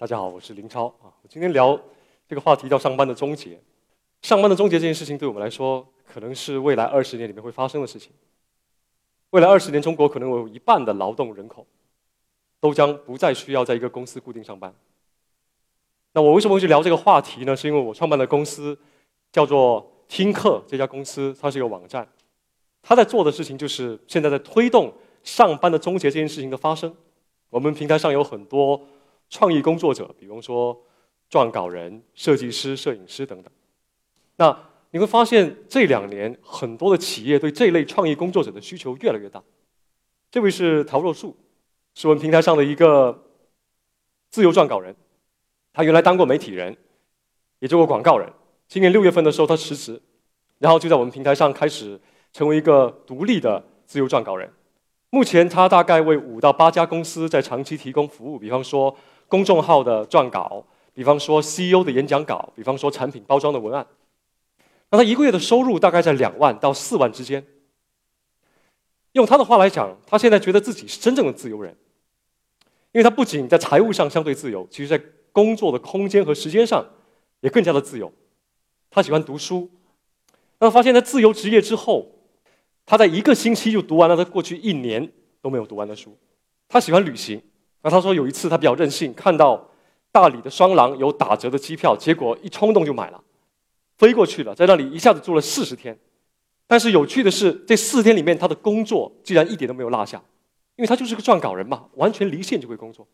大家好，我是林超啊。我今天聊这个话题叫上班的终结。上班的终结这件事情，对我们来说，可能是未来二十年里面会发生的事情。未来二十年，中国可能有一半的劳动人口都将不再需要在一个公司固定上班。那我为什么会去聊这个话题呢？是因为我创办的公司叫做听课，这家公司它是一个网站，它在做的事情就是现在在推动上班的终结这件事情的发生。我们平台上有很多。创意工作者，比方说撰稿人、设计师、摄影师等等。那你会发现这两年很多的企业对这类创意工作者的需求越来越大。这位是陶若树，是我们平台上的一个自由撰稿人。他原来当过媒体人，也做过广告人。今年六月份的时候，他辞职，然后就在我们平台上开始成为一个独立的自由撰稿人。目前他大概为五到八家公司在长期提供服务，比方说。公众号的撰稿，比方说 CEO 的演讲稿，比方说产品包装的文案，那他一个月的收入大概在两万到四万之间。用他的话来讲，他现在觉得自己是真正的自由人，因为他不仅在财务上相对自由，其实在工作的空间和时间上也更加的自由。他喜欢读书，那发现，在自由职业之后，他在一个星期就读完了他过去一年都没有读完的书。他喜欢旅行。那他说有一次他比较任性，看到大理的双廊有打折的机票，结果一冲动就买了，飞过去了，在那里一下子住了四十天。但是有趣的是，这四天里面他的工作竟然一点都没有落下，因为他就是个撰稿人嘛，完全离线就会工作。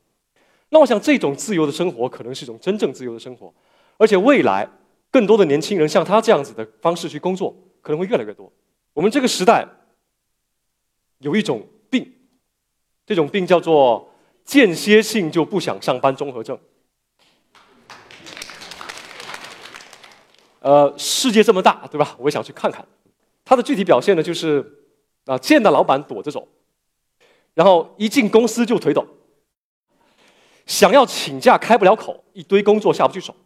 那我想这种自由的生活可能是一种真正自由的生活，而且未来更多的年轻人像他这样子的方式去工作可能会越来越多。我们这个时代有一种病，这种病叫做。间歇性就不想上班综合症。呃，世界这么大，对吧？我也想去看看。它的具体表现呢，就是啊，见到老板躲着走，然后一进公司就腿抖，想要请假开不了口，一堆工作下不去手。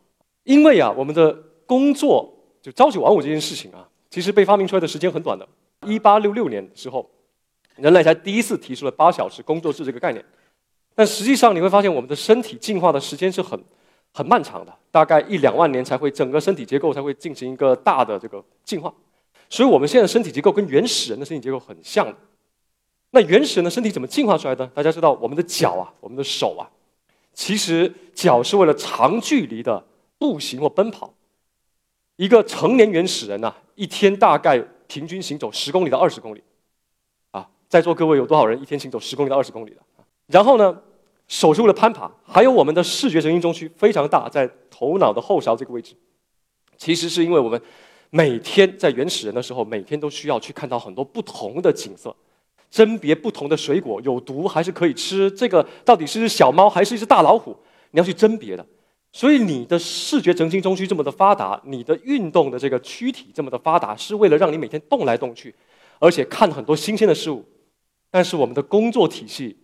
因为啊，我们的工作就朝九晚五这件事情啊，其实被发明出来的时间很短的。一八六六年的时候，人类才第一次提出了八小时工作制这个概念。但实际上你会发现，我们的身体进化的时间是很很漫长的，大概一两万年才会整个身体结构才会进行一个大的这个进化。所以，我们现在身体结构跟原始人的身体结构很像。那原始人的身体怎么进化出来的？大家知道，我们的脚啊，我们的手啊，其实脚是为了长距离的步行或奔跑。一个成年原始人呐，一天大概平均行走十公里到二十公里。啊，在座各位有多少人一天行走十公里到二十公里的？然后呢？手是为了攀爬，还有我们的视觉神经中区非常大，在头脑的后勺这个位置。其实是因为我们每天在原始人的时候，每天都需要去看到很多不同的景色，甄别不同的水果有毒还是可以吃，这个到底是只小猫还是一只大老虎，你要去甄别的。所以你的视觉神经中区这么的发达，你的运动的这个躯体这么的发达，是为了让你每天动来动去，而且看很多新鲜的事物。但是我们的工作体系。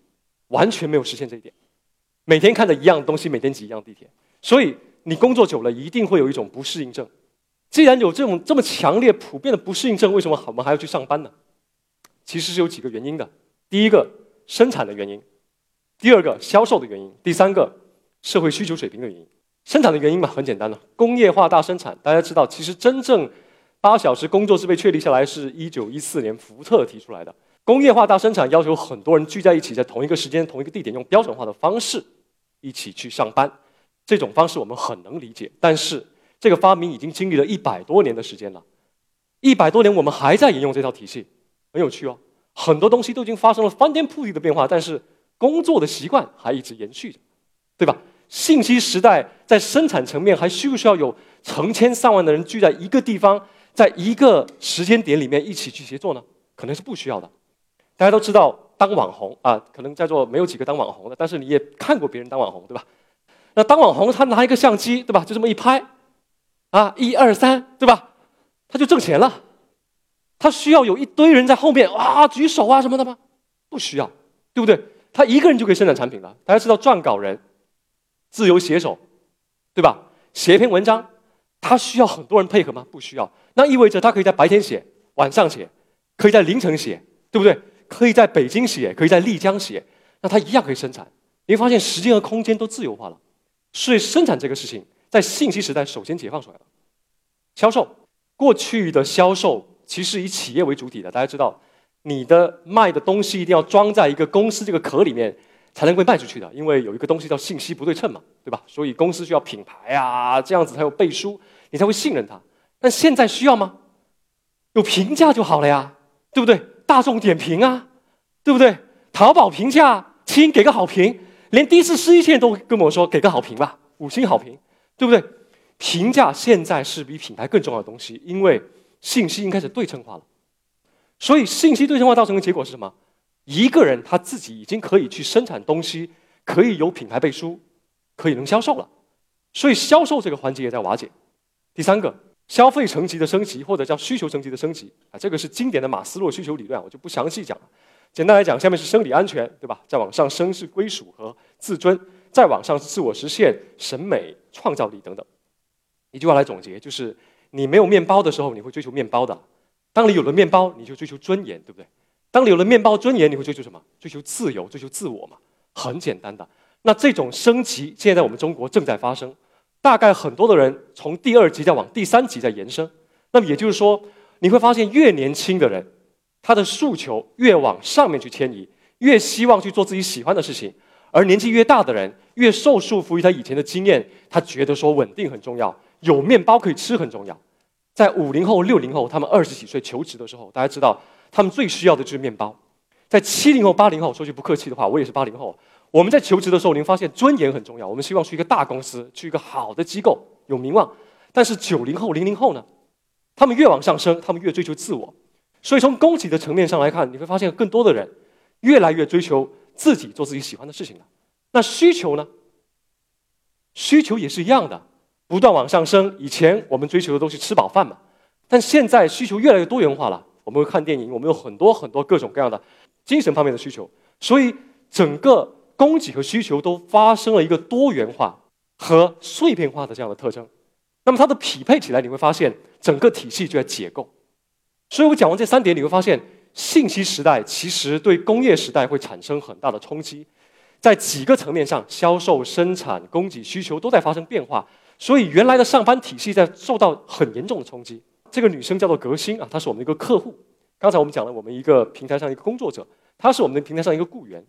完全没有实现这一点，每天看着一样东西，每天挤一样地铁，所以你工作久了一定会有一种不适应症。既然有这种这么强烈、普遍的不适应症，为什么我们还要去上班呢？其实是有几个原因的。第一个，生产的原因；第二个，销售的原因；第三个，社会需求水平的原因。生产的原因嘛，很简单了，工业化大生产。大家知道，其实真正八小时工作制被确立下来，是一九一四年福特提出来的。工业化大生产要求很多人聚在一起，在同一个时间、同一个地点，用标准化的方式一起去上班。这种方式我们很能理解，但是这个发明已经经历了一百多年的时间了，一百多年我们还在沿用这套体系，很有趣哦。很多东西都已经发生了翻天覆地的变化，但是工作的习惯还一直延续着，对吧？信息时代在生产层面还需不需要有成千上万的人聚在一个地方，在一个时间点里面一起去协作呢？可能是不需要的。大家都知道当网红啊，可能在座没有几个当网红的，但是你也看过别人当网红，对吧？那当网红，他拿一个相机，对吧？就这么一拍，啊，一二三，对吧？他就挣钱了。他需要有一堆人在后面啊举手啊什么的吗？不需要，对不对？他一个人就可以生产产品了。大家知道撰稿人、自由写手，对吧？写一篇文章，他需要很多人配合吗？不需要。那意味着他可以在白天写，晚上写，可以在凌晨写，对不对？可以在北京写，可以在丽江写，那它一样可以生产。你会发现时间和空间都自由化了。所以生产这个事情在信息时代首先解放出来了。销售，过去的销售其实以企业为主体的，大家知道，你的卖的东西一定要装在一个公司这个壳里面才能被卖出去的，因为有一个东西叫信息不对称嘛，对吧？所以公司需要品牌啊，这样子才有背书，你才会信任它。但现在需要吗？有评价就好了呀，对不对？大众点评啊，对不对？淘宝评价，亲给个好评，连第一次试衣线都跟我说给个好评吧，五星好评，对不对？评价现在是比品牌更重要的东西，因为信息应该是对称化了。所以信息对称化造成的结果是什么？一个人他自己已经可以去生产东西，可以有品牌背书，可以能销售了。所以销售这个环节也在瓦解。第三个。消费层级的升级，或者叫需求层级的升级啊，这个是经典的马斯洛需求理论，我就不详细讲了。简单来讲，下面是生理安全，对吧？再往上升是归属和自尊，再往上是自我实现、审美、创造力等等。一句话来总结，就是你没有面包的时候，你会追求面包的；当你有了面包，你就追求尊严，对不对？当你有了面包尊严，你会追求什么？追求自由，追求自我嘛？很简单的。那这种升级，现在我们中国正在发生。大概很多的人从第二级再往第三级再延伸，那么也就是说，你会发现越年轻的人，他的诉求越往上面去迁移，越希望去做自己喜欢的事情；而年纪越大的人，越受束缚于他以前的经验，他觉得说稳定很重要，有面包可以吃很重要。在五零后、六零后，他们二十几岁求职的时候，大家知道他们最需要的就是面包。在七零后、八零后，说句不客气的话，我也是八零后。我们在求职的时候，您发现尊严很重要。我们希望去一个大公司，去一个好的机构，有名望。但是九零后、零零后呢？他们越往上升，他们越追求自我。所以从供给的层面上来看，你会发现更多的人越来越追求自己做自己喜欢的事情了。那需求呢？需求也是一样的，不断往上升。以前我们追求的都是吃饱饭嘛，但现在需求越来越多元化了。我们会看电影，我们有很多很多各种各样的精神方面的需求，所以整个。供给和需求都发生了一个多元化和碎片化的这样的特征，那么它的匹配起来，你会发现整个体系就在解构。所以我讲完这三点，你会发现信息时代其实对工业时代会产生很大的冲击，在几个层面上，销售、生产、供给、需求都在发生变化，所以原来的上班体系在受到很严重的冲击。这个女生叫做革新啊，她是我们的一个客户。刚才我们讲了，我们一个平台上一个工作者，她是我们的平台上一个雇员。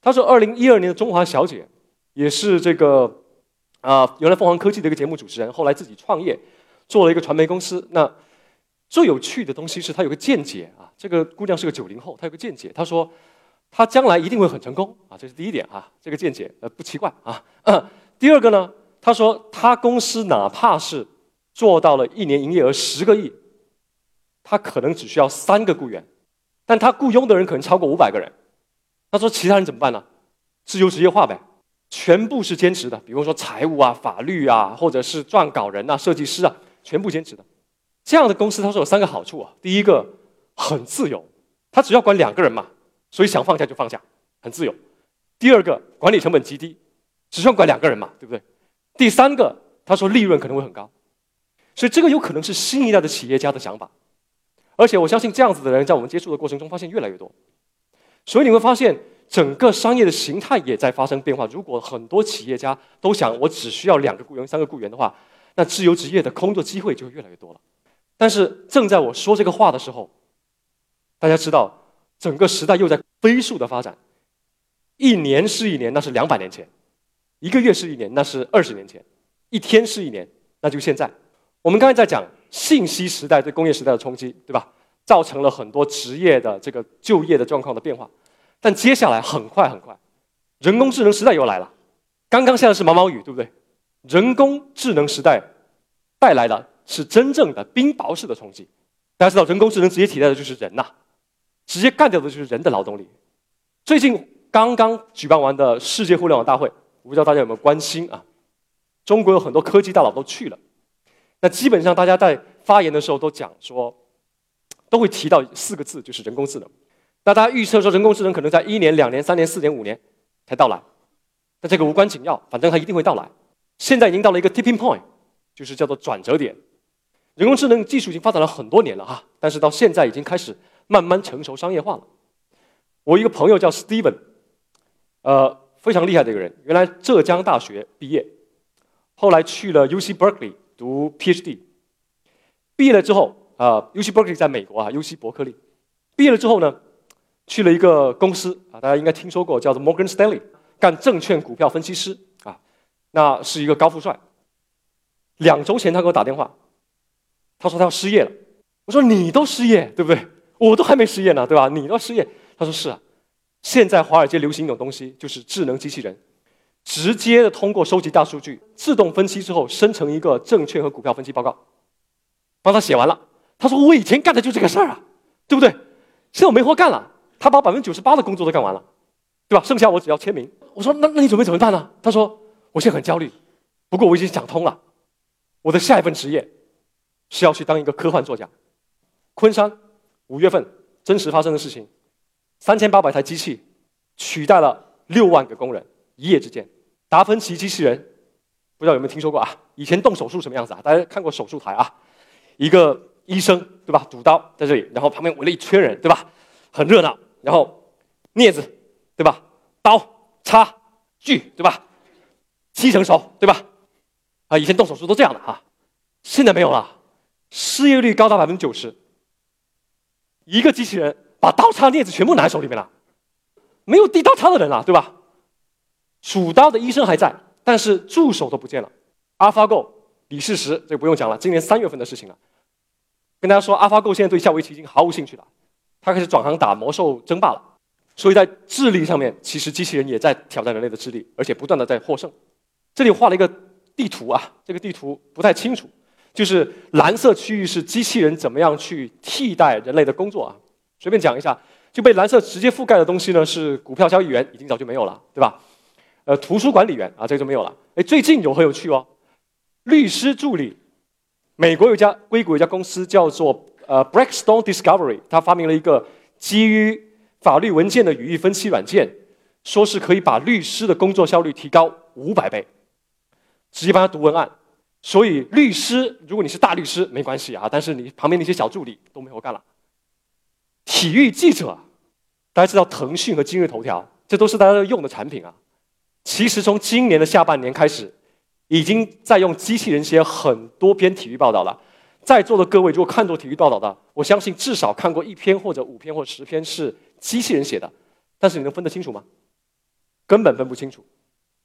她是二零一二年的中华小姐，也是这个啊，原来凤凰科技的一个节目主持人，后来自己创业，做了一个传媒公司。那最有趣的东西是她有个见解啊，这个姑娘是个九零后，她有个见解，她说她将来一定会很成功啊，这是第一点啊，这个见解呃不奇怪啊。第二个呢，她说她公司哪怕是做到了一年营业额十个亿，他可能只需要三个雇员，但他雇佣的人可能超过五百个人。他说：“其他人怎么办呢？自由职业化呗，全部是兼职的。比如说财务啊、法律啊，或者是撰稿人啊、设计师啊，全部兼职的。这样的公司，他说有三个好处啊。第一个，很自由，他只要管两个人嘛，所以想放假就放假，很自由。第二个，管理成本极低，只需要管两个人嘛，对不对？第三个，他说利润可能会很高，所以这个有可能是新一代的企业家的想法。而且我相信这样子的人，在我们接触的过程中，发现越来越多。”所以你会发现，整个商业的形态也在发生变化。如果很多企业家都想我只需要两个雇员、三个雇员的话，那自由职业的工作机会就会越来越多了。但是正在我说这个话的时候，大家知道，整个时代又在飞速的发展。一年是一年，那是两百年前；一个月是一年，那是二十年前；一天是一年，那就现在。我们刚才在讲信息时代对工业时代的冲击，对吧？造成了很多职业的这个就业的状况的变化，但接下来很快很快，人工智能时代又来了。刚刚现在是毛毛雨，对不对？人工智能时代带来的是真正的冰雹式的冲击。大家知道，人工智能直接替代的就是人呐，直接干掉的就是人的劳动力。最近刚刚举办完的世界互联网大会，我不知道大家有没有关心啊？中国有很多科技大佬都去了，那基本上大家在发言的时候都讲说。都会提到四个字，就是人工智能。那大家预测说，人工智能可能在一年、两年、三年、四年、五年才到来。但这个无关紧要，反正它一定会到来。现在已经到了一个 tipping point，就是叫做转折点。人工智能技术已经发展了很多年了哈，但是到现在已经开始慢慢成熟商业化了。我一个朋友叫 Steven，呃，非常厉害的一个人，原来浙江大学毕业，后来去了 UC Berkeley 读 PhD。毕业了之后，啊，UC Berkeley 在美国啊，UC 伯克利。毕业了之后呢，去了一个公司啊，大家应该听说过，叫做 Morgan Stanley，干证券股票分析师啊，那是一个高富帅。两周前他给我打电话，他说他要失业了。我说你都失业，对不对？我都还没失业呢，对吧？你都失业。他说是啊，现在华尔街流行一种东西，就是智能机器人，直接的通过收集大数据，自动分析之后，生成一个证券和股票分析报告。帮他写完了，他说我以前干的就这个事儿啊，对不对？现在我没活干了，他把百分之九十八的工作都干完了，对吧？剩下我只要签名。我说那那你准备怎么办呢？他说我现在很焦虑，不过我已经想通了，我的下一份职业是要去当一个科幻作家。昆山五月份真实发生的事情，三千八百台机器取代了六万个工人，一夜之间。达芬奇机器人不知道有没有听说过啊？以前动手术什么样子啊？大家看过手术台啊？一个医生对吧？主刀在这里，然后旁边围了一圈人对吧？很热闹。然后镊子对吧？刀、叉、锯对吧？七成熟对吧？啊，以前动手术都这样的哈，现在没有了，失业率高达百分之九十。一个机器人把刀叉镊子全部拿手里面了，没有递刀叉的人了对吧？主刀的医生还在，但是助手都不见了。AlphaGo。李世石，这个不用讲了，今年三月份的事情了。跟大家说，AlphaGo 现在对下围棋已经毫无兴趣了，他开始转行打魔兽争霸了。所以在智力上面，其实机器人也在挑战人类的智力，而且不断的在获胜。这里画了一个地图啊，这个地图不太清楚，就是蓝色区域是机器人怎么样去替代人类的工作啊？随便讲一下，就被蓝色直接覆盖的东西呢，是股票交易员，已经早就没有了，对吧？呃，图书管理员啊，这个就没有了。哎，最近有很有趣哦。律师助理，美国有家硅谷有家公司叫做呃 Blackstone Discovery，他发明了一个基于法律文件的语义分析软件，说是可以把律师的工作效率提高五百倍，直接帮他读文案。所以律师，如果你是大律师没关系啊，但是你旁边那些小助理都没活干了。体育记者，大家知道腾讯和今日头条，这都是大家用的产品啊。其实从今年的下半年开始。已经在用机器人写很多篇体育报道了，在座的各位如果看过体育报道的，我相信至少看过一篇或者五篇或十篇是机器人写的，但是你能分得清楚吗？根本分不清楚，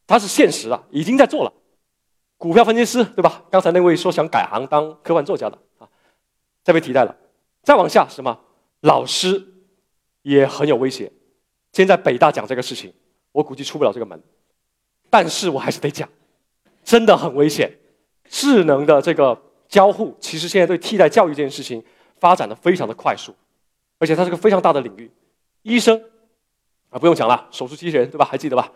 它是现实了，已经在做了。股票分析师对吧？刚才那位说想改行当科幻作家的啊，再被替代了。再往下什么？老师也很有威胁。现在北大讲这个事情，我估计出不了这个门，但是我还是得讲。真的很危险，智能的这个交互，其实现在对替代教育这件事情发展的非常的快速，而且它是个非常大的领域。医生啊，不用讲了，手术机器人对吧？还记得吧？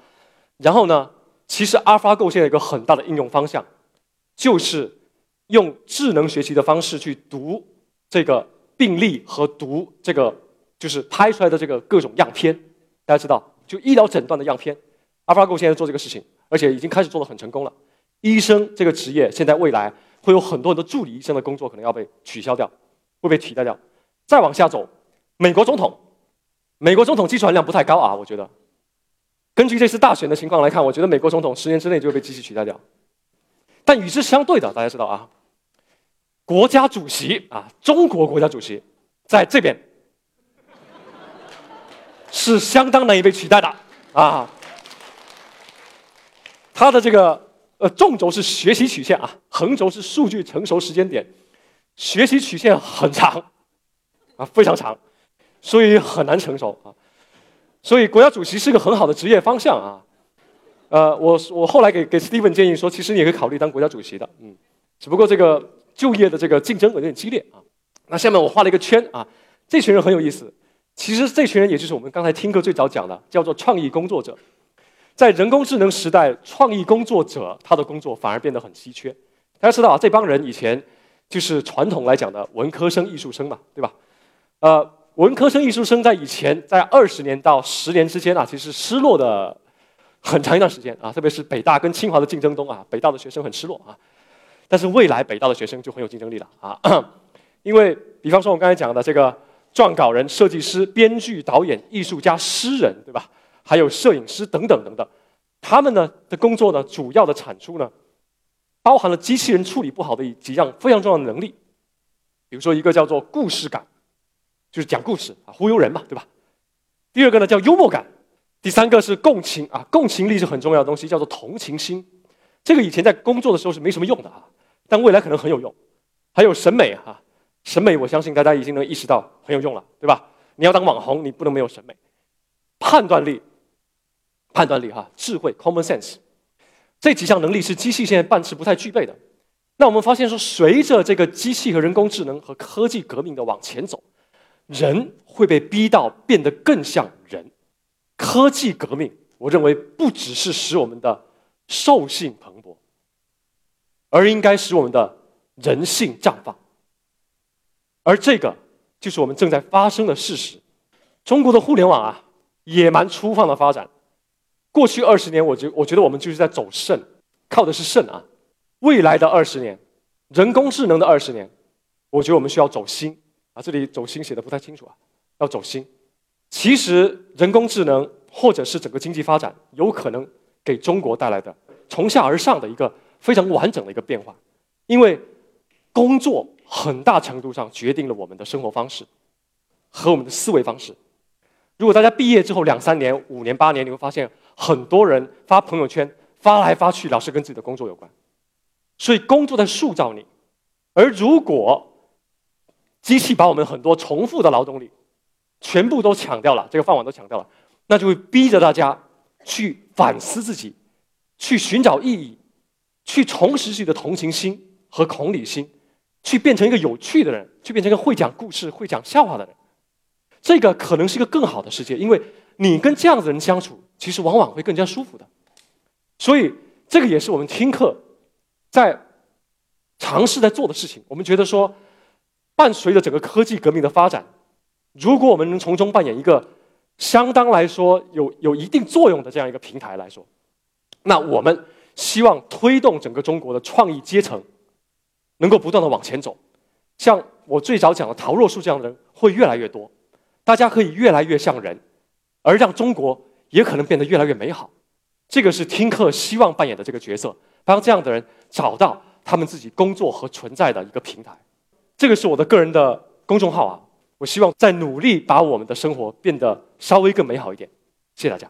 然后呢，其实 AlphaGo 现在有一个很大的应用方向，就是用智能学习的方式去读这个病例和读这个就是拍出来的这个各种样片。大家知道，就医疗诊断的样片，AlphaGo 现在做这个事情，而且已经开始做的很成功了。医生这个职业，现在未来会有很多很多助理医生的工作可能要被取消掉，会被取代掉。再往下走，美国总统，美国总统技术含量不太高啊，我觉得。根据这次大选的情况来看，我觉得美国总统十年之内就会被机器取代掉。但与之相对的，大家知道啊，国家主席啊，中国国家主席在这边是相当难以被取代的啊，他的这个。呃，纵轴是学习曲线啊，横轴是数据成熟时间点，学习曲线很长，啊，非常长，所以很难成熟啊。所以国家主席是个很好的职业方向啊。呃，我我后来给给 Steven 建议说，其实你可以考虑当国家主席的，嗯，只不过这个就业的这个竞争有点激烈啊。那下面我画了一个圈啊，这群人很有意思，其实这群人也就是我们刚才听课最早讲的，叫做创意工作者。在人工智能时代，创意工作者他的工作反而变得很稀缺。大家知道啊，这帮人以前就是传统来讲的文科生、艺术生嘛，对吧？呃，文科生、艺术生在以前，在二十年到十年之间啊，其实失落的很长一段时间啊，特别是北大跟清华的竞争中啊，北大的学生很失落啊。但是未来北大的学生就很有竞争力了啊，因为比方说我们刚才讲的这个撰稿人、设计师、编剧、导演、艺术家、诗人，对吧？还有摄影师等等等等，他们呢的工作呢，主要的产出呢，包含了机器人处理不好的几样非常重要的能力，比如说一个叫做故事感，就是讲故事啊，忽悠人嘛，对吧？第二个呢叫幽默感，第三个是共情啊，共情力是很重要的东西，叫做同情心。这个以前在工作的时候是没什么用的啊，但未来可能很有用。还有审美哈，审美我相信大家已经能意识到很有用了，对吧？你要当网红，你不能没有审美。判断力，判断力哈，智慧 （common sense） 这几项能力是机器现在半次不太具备的。那我们发现说，随着这个机器和人工智能和科技革命的往前走，人会被逼到变得更像人。科技革命，我认为不只是使我们的兽性蓬勃，而应该使我们的人性绽放。而这个就是我们正在发生的事实。中国的互联网啊。野蛮粗放的发展，过去二十年，我觉我觉得我们就是在走肾，靠的是肾啊。未来的二十年，人工智能的二十年，我觉得我们需要走心啊。这里走心写的不太清楚啊，要走心。其实人工智能或者是整个经济发展，有可能给中国带来的从下而上的一个非常完整的一个变化，因为工作很大程度上决定了我们的生活方式和我们的思维方式。如果大家毕业之后两三年、五年、八年，你会发现很多人发朋友圈发来发去，老是跟自己的工作有关。所以工作在塑造你，而如果机器把我们很多重复的劳动力全部都抢掉了，这个饭碗都抢掉了，那就会逼着大家去反思自己，去寻找意义，去重拾自己的同情心和同理心，去变成一个有趣的人，去变成一个会讲故事、会讲笑话的人。这个可能是一个更好的世界，因为你跟这样的人相处，其实往往会更加舒服的。所以，这个也是我们听课在尝试在做的事情。我们觉得说，伴随着整个科技革命的发展，如果我们能从中扮演一个相当来说有有一定作用的这样一个平台来说，那我们希望推动整个中国的创意阶层能够不断的往前走。像我最早讲的陶若树这样的人会越来越多。大家可以越来越像人，而让中国也可能变得越来越美好。这个是听课希望扮演的这个角色，帮这样的人找到他们自己工作和存在的一个平台。这个是我的个人的公众号啊，我希望在努力把我们的生活变得稍微更美好一点。谢谢大家。